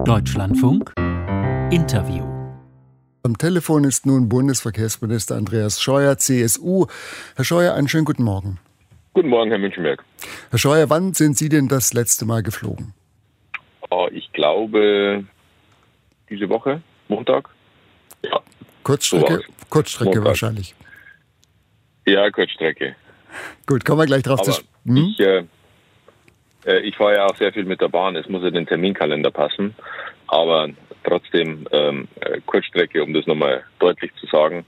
Deutschlandfunk Interview. Am Telefon ist nun Bundesverkehrsminister Andreas Scheuer, CSU. Herr Scheuer, einen schönen guten Morgen. Guten Morgen, Herr Münchenberg. Herr Scheuer, wann sind Sie denn das letzte Mal geflogen? Oh, ich glaube, diese Woche, Montag. Ja. Kurzstrecke? So Kurzstrecke Montag. wahrscheinlich. Ja, Kurzstrecke. Gut, kommen wir gleich drauf Aber zu hm? ich, äh, äh, ich fahre ja auch sehr viel mit der Bahn. Es muss ja den Terminkalender passen. Aber trotzdem ähm, äh, Kurzstrecke, um das nochmal deutlich zu sagen.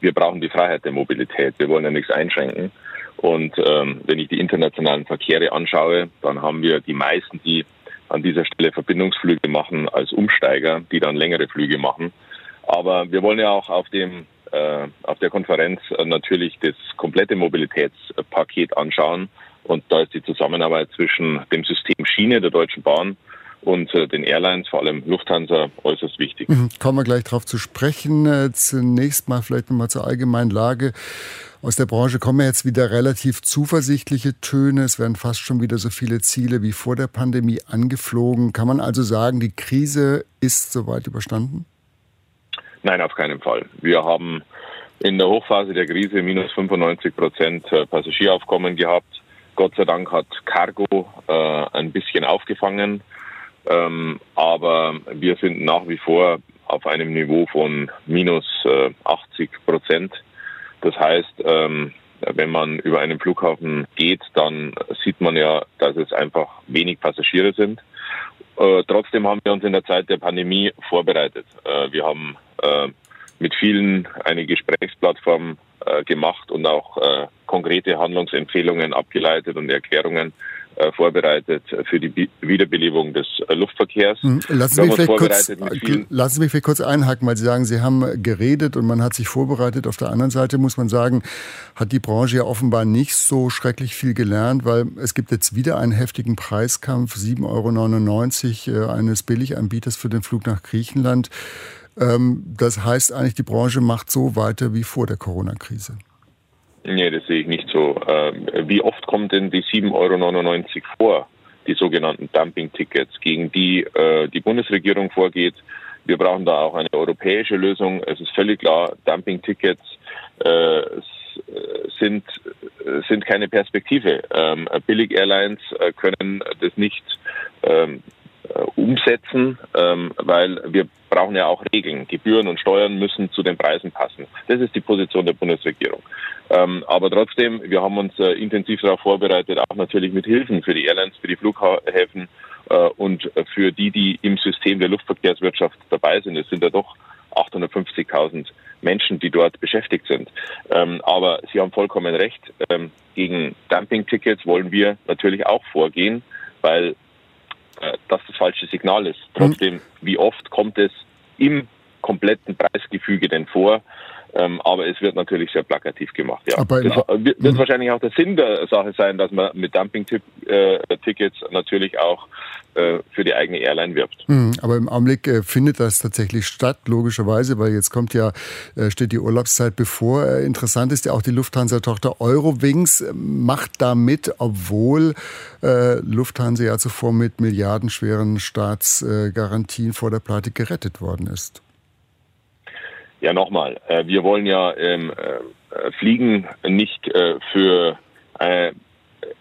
Wir brauchen die Freiheit der Mobilität. Wir wollen ja nichts einschränken. Und ähm, wenn ich die internationalen Verkehre anschaue, dann haben wir die meisten, die an dieser Stelle Verbindungsflüge machen als Umsteiger, die dann längere Flüge machen. Aber wir wollen ja auch auf dem äh, auf der Konferenz äh, natürlich das komplette Mobilitätspaket anschauen. Und da ist die Zusammenarbeit zwischen dem System Schiene der Deutschen Bahn und äh, den Airlines, vor allem Lufthansa, äußerst wichtig. Mhm, Kommen wir gleich drauf zu sprechen. Äh, Zunächst mal vielleicht nochmal zur allgemeinen Lage. Aus der Branche kommen jetzt wieder relativ zuversichtliche Töne. Es werden fast schon wieder so viele Ziele wie vor der Pandemie angeflogen. Kann man also sagen, die Krise ist soweit überstanden? Nein, auf keinen Fall. Wir haben in der Hochphase der Krise minus 95 Prozent äh, Passagieraufkommen gehabt. Gott sei Dank hat Cargo äh, ein bisschen aufgefangen. Ähm, aber wir sind nach wie vor auf einem Niveau von minus äh, 80 Prozent. Das heißt, ähm, wenn man über einen Flughafen geht, dann sieht man ja, dass es einfach wenig Passagiere sind. Äh, trotzdem haben wir uns in der Zeit der Pandemie vorbereitet. Äh, wir haben äh, mit vielen eine Gesprächsplattform äh, gemacht und auch äh, konkrete Handlungsempfehlungen abgeleitet und Erklärungen äh, vorbereitet für die Wiederbelebung des äh, Luftverkehrs. Hm, Lassen Sie, mich kurz, lassen Sie mich vielleicht kurz einhaken, weil Sie sagen, Sie haben geredet und man hat sich vorbereitet. Auf der anderen Seite muss man sagen, hat die Branche ja offenbar nicht so schrecklich viel gelernt, weil es gibt jetzt wieder einen heftigen Preiskampf, 7,99 Euro eines Billiganbieters für den Flug nach Griechenland. Ähm, Das heißt eigentlich, die Branche macht so weiter wie vor der Corona-Krise. Nee, das sehe ich nicht so. Ähm, Wie oft kommt denn die 7,99 Euro vor, die sogenannten Dumping-Tickets, gegen die äh, die Bundesregierung vorgeht? Wir brauchen da auch eine europäische Lösung. Es ist völlig klar, Dumping-Tickets äh, äh, sind, äh, sind keine Perspektive. Ähm, Billig-Airlines können das nicht ähm, äh, umsetzen, ähm, weil wir brauchen ja auch Regeln. Gebühren und Steuern müssen zu den Preisen passen. Das ist die Position der Bundesregierung. Ähm, aber trotzdem, wir haben uns äh, intensiv darauf vorbereitet, auch natürlich mit Hilfen für die Airlines, für die Flughäfen äh, und für die, die im System der Luftverkehrswirtschaft dabei sind. Es sind ja doch 850.000 Menschen, die dort beschäftigt sind. Ähm, aber Sie haben vollkommen recht. Ähm, gegen Dumping-Tickets wollen wir natürlich auch vorgehen, weil äh, das das falsche Signal ist. Trotzdem, wie oft kommt es im kompletten Preisgefüge denn vor? Ähm, aber es wird natürlich sehr plakativ gemacht. Ja. Aber das wird, wird wahrscheinlich auch der Sinn der Sache sein, dass man mit Dumping-Tickets natürlich auch äh, für die eigene Airline wirbt. Mhm, Aber im Augenblick äh, findet das tatsächlich statt, logischerweise, weil jetzt kommt ja, äh, steht die Urlaubszeit bevor. Äh, interessant ist ja auch die Lufthansa-Tochter Eurowings äh, macht da mit, obwohl äh, Lufthansa ja zuvor mit milliardenschweren Staatsgarantien vor der Pleite gerettet worden ist. Ja, nochmal, äh, wir wollen ja ähm, äh, Fliegen nicht äh, für äh,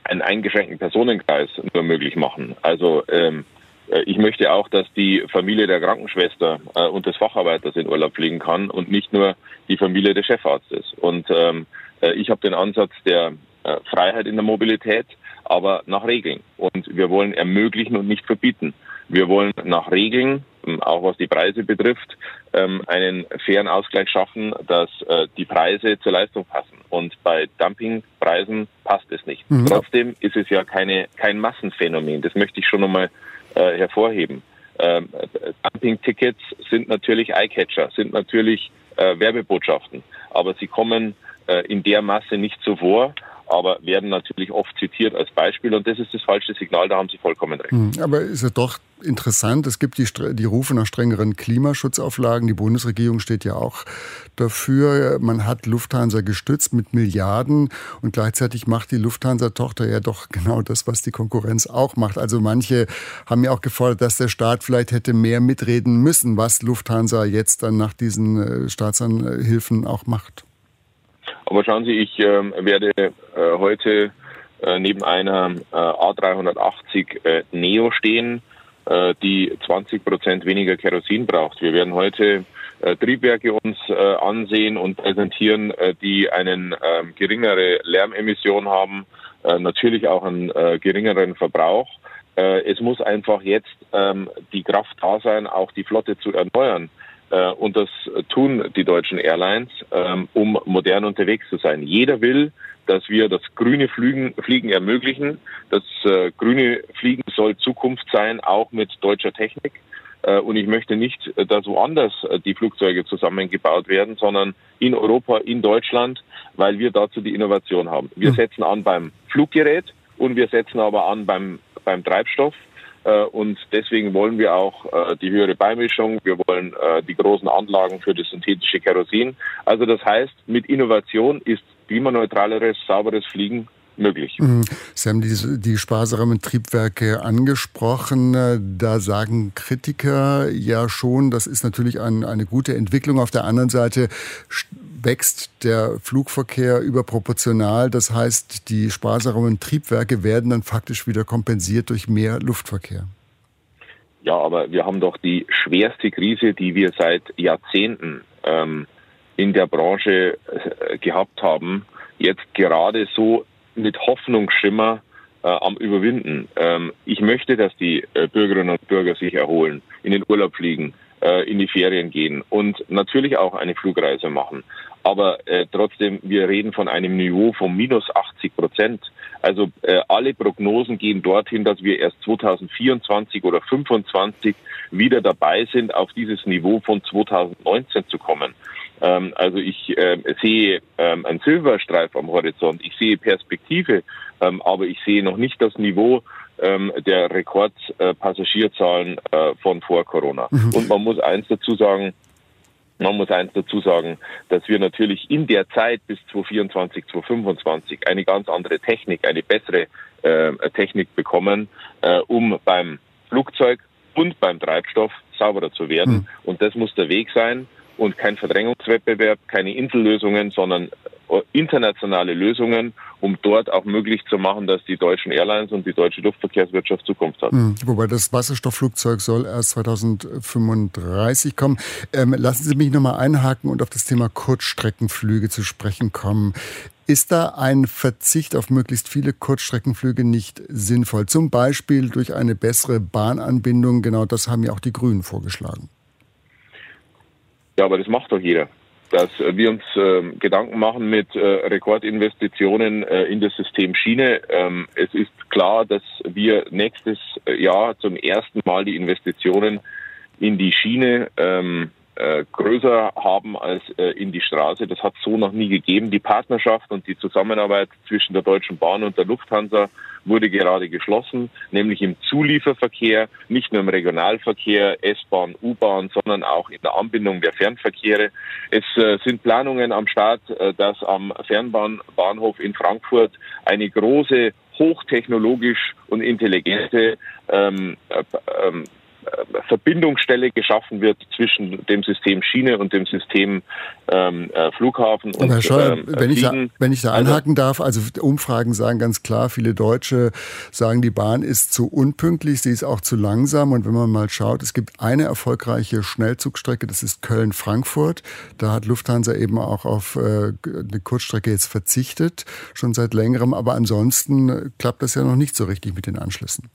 einen eingeschränkten Personenkreis nur möglich machen. Also ähm, äh, ich möchte auch, dass die Familie der Krankenschwester äh, und des Facharbeiters in Urlaub fliegen kann und nicht nur die Familie des Chefarztes. Und ähm, äh, ich habe den Ansatz der Freiheit in der Mobilität, aber nach Regeln. Und wir wollen ermöglichen und nicht verbieten. Wir wollen nach Regeln, auch was die Preise betrifft, ähm, einen fairen Ausgleich schaffen, dass äh, die Preise zur Leistung passen. Und bei Dumpingpreisen passt es nicht. Mhm. Trotzdem ist es ja keine, kein Massenphänomen. Das möchte ich schon nochmal äh, hervorheben. Ähm, äh, Dumping-Tickets sind natürlich Eyecatcher, sind natürlich äh, Werbebotschaften, aber sie kommen äh, in der Masse nicht so vor. Aber werden natürlich oft zitiert als Beispiel und das ist das falsche Signal, da haben Sie vollkommen recht. Hm, aber ist ja doch interessant, es gibt die, die Rufe nach strengeren Klimaschutzauflagen, die Bundesregierung steht ja auch dafür, man hat Lufthansa gestützt mit Milliarden und gleichzeitig macht die Lufthansa-Tochter ja doch genau das, was die Konkurrenz auch macht. Also manche haben ja auch gefordert, dass der Staat vielleicht hätte mehr mitreden müssen, was Lufthansa jetzt dann nach diesen äh, Staatsanhilfen auch macht. Aber schauen Sie, ich äh, werde äh, heute äh, neben einer äh, A380 äh, Neo stehen, äh, die 20 Prozent weniger Kerosin braucht. Wir werden heute Triebwerke uns ansehen und präsentieren, die einen ähm, geringere Lärmemission haben, natürlich auch einen geringeren Verbrauch. es muss einfach jetzt ähm, die Kraft da sein, auch die Flotte zu erneuern. Äh, und das tun die deutschen Airlines, ähm, um modern unterwegs zu sein. Jeder will, dass wir das grüne Fliegen, Fliegen ermöglichen. Das äh, grüne Fliegen soll Zukunft sein, auch mit deutscher Technik. Äh, und ich möchte nicht, dass woanders die Flugzeuge zusammengebaut werden, sondern in Europa, in Deutschland, weil wir dazu die Innovation haben. Wir hm. setzen an beim Fluggerät und wir setzen aber an beim, beim Treibstoff. Äh, und deswegen wollen wir auch äh, die höhere Beimischung. Wir wollen äh, die großen Anlagen für das synthetische Kerosin. Also das heißt, mit Innovation ist klimaneutraleres, sauberes Fliegen möglich. Mhm. Sie haben die, die sparsamen Triebwerke angesprochen. Da sagen Kritiker ja schon, das ist natürlich ein, eine gute Entwicklung. Auf der anderen Seite wächst der Flugverkehr überproportional. Das heißt, die sparsamen Triebwerke werden dann faktisch wieder kompensiert durch mehr Luftverkehr. Ja, aber wir haben doch die schwerste Krise, die wir seit Jahrzehnten ähm, in der Branche äh, gehabt haben, jetzt gerade so mit Hoffnungsschimmer äh, am Überwinden. Ähm, ich möchte, dass die äh, Bürgerinnen und Bürger sich erholen, in den Urlaub fliegen, äh, in die Ferien gehen und natürlich auch eine Flugreise machen. Aber äh, trotzdem, wir reden von einem Niveau von minus 80 Prozent. Also äh, alle Prognosen gehen dorthin, dass wir erst 2024 oder 2025 wieder dabei sind, auf dieses Niveau von 2019 zu kommen. Ähm, also ich äh, sehe ähm, einen Silberstreif am Horizont, ich sehe Perspektive, ähm, aber ich sehe noch nicht das Niveau ähm, der Rekordpassagierzahlen äh, von vor Corona. Mhm. Und man muss eins dazu sagen, man muss eins dazu sagen, dass wir natürlich in der Zeit bis 2024, 2025 eine ganz andere Technik, eine bessere äh, Technik bekommen, äh, um beim Flugzeug und beim Treibstoff sauberer zu werden. Mhm. Und das muss der Weg sein und kein Verdrängungswettbewerb, keine Insellösungen, sondern internationale Lösungen, um dort auch möglich zu machen, dass die deutschen Airlines und die deutsche Luftverkehrswirtschaft Zukunft hat. Mhm, wobei das Wasserstoffflugzeug soll erst 2035 kommen. Ähm, lassen Sie mich nochmal einhaken und auf das Thema Kurzstreckenflüge zu sprechen kommen. Ist da ein Verzicht auf möglichst viele Kurzstreckenflüge nicht sinnvoll? Zum Beispiel durch eine bessere Bahnanbindung. Genau das haben ja auch die Grünen vorgeschlagen. Ja, aber das macht doch jeder. Dass wir uns äh, Gedanken machen mit äh, Rekordinvestitionen äh, in das System Schiene. Ähm, es ist klar, dass wir nächstes Jahr zum ersten Mal die Investitionen in die Schiene ähm, äh, größer haben als äh, in die Straße. Das hat so noch nie gegeben. Die Partnerschaft und die Zusammenarbeit zwischen der Deutschen Bahn und der Lufthansa wurde gerade geschlossen, nämlich im Zulieferverkehr, nicht nur im Regionalverkehr, S-Bahn, U-Bahn, sondern auch in der Anbindung der Fernverkehre. Es äh, sind Planungen am Start, äh, dass am Fernbahnbahnhof in Frankfurt eine große hochtechnologisch und intelligente ähm, äh, ähm, Verbindungsstelle geschaffen wird zwischen dem System Schiene und dem System ähm, äh, Flughafen. Aber Herr Scheuer, ähm, wenn, ich da, wenn ich da also einhaken also, darf, also Umfragen sagen ganz klar, viele Deutsche sagen, die Bahn ist zu unpünktlich, sie ist auch zu langsam. Und wenn man mal schaut, es gibt eine erfolgreiche Schnellzugstrecke, das ist Köln-Frankfurt. Da hat Lufthansa eben auch auf äh, eine Kurzstrecke jetzt verzichtet, schon seit längerem. Aber ansonsten klappt das ja noch nicht so richtig mit den Anschlüssen.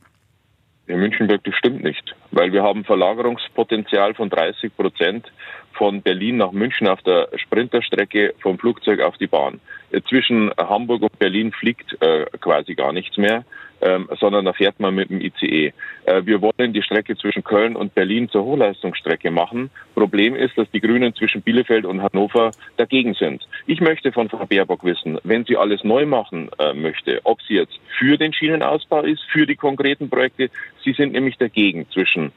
In Münchenberg, das stimmt nicht, weil wir haben Verlagerungspotenzial von 30 Prozent von Berlin nach München auf der Sprinterstrecke vom Flugzeug auf die Bahn. Zwischen Hamburg und Berlin fliegt äh, quasi gar nichts mehr. Ähm, sondern da fährt man mit dem ICE. Äh, wir wollen die Strecke zwischen Köln und Berlin zur Hochleistungsstrecke machen. Problem ist, dass die Grünen zwischen Bielefeld und Hannover dagegen sind. Ich möchte von Frau Baerbock wissen, wenn sie alles neu machen äh, möchte, ob sie jetzt für den Schienenausbau ist, für die konkreten Projekte. Sie sind nämlich dagegen zwischen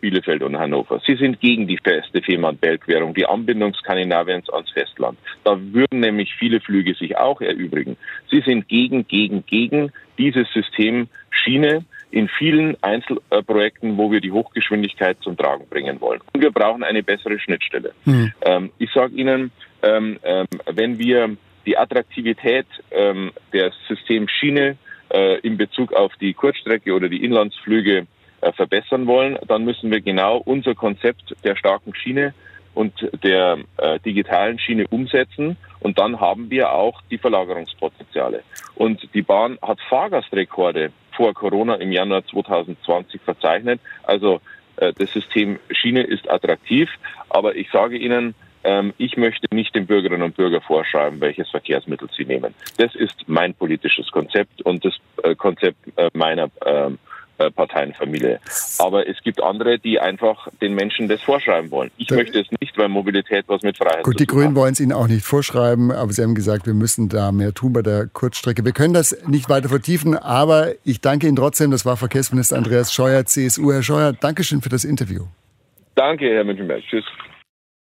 Bielefeld und Hannover. Sie sind gegen die feste Fehmarn-Belt-Querung, die Anbindung Skandinaviens ans Festland. Da würden nämlich viele Flüge sich auch erübrigen. Sie sind gegen, gegen, gegen dieses System Schiene in vielen Einzelprojekten, wo wir die Hochgeschwindigkeit zum Tragen bringen wollen. Und wir brauchen eine bessere Schnittstelle. Mhm. Ähm, ich sage Ihnen, ähm, ähm, wenn wir die Attraktivität ähm, der System Schiene äh, in Bezug auf die Kurzstrecke oder die Inlandsflüge äh, verbessern wollen, dann müssen wir genau unser Konzept der starken Schiene und der äh, digitalen Schiene umsetzen. Und dann haben wir auch die Verlagerungspotenziale. Und die Bahn hat Fahrgastrekorde vor Corona im Januar 2020 verzeichnet. Also äh, das System Schiene ist attraktiv. Aber ich sage Ihnen, ähm, ich möchte nicht den Bürgerinnen und Bürgern vorschreiben, welches Verkehrsmittel sie nehmen. Das ist mein politisches Konzept und das äh, Konzept äh, meiner ähm, äh, Parteienfamilie. Aber es gibt andere, die einfach den Menschen das vorschreiben wollen. Ich da, möchte es nicht, weil Mobilität was mit Freiheit Gut, die Grünen wollen es Ihnen auch nicht vorschreiben, aber Sie haben gesagt, wir müssen da mehr tun bei der Kurzstrecke. Wir können das nicht weiter vertiefen, aber ich danke Ihnen trotzdem. Das war Verkehrsminister Andreas Scheuer, CSU. Herr Scheuer, Dankeschön für das Interview. Danke, Herr Münchenberg. Tschüss.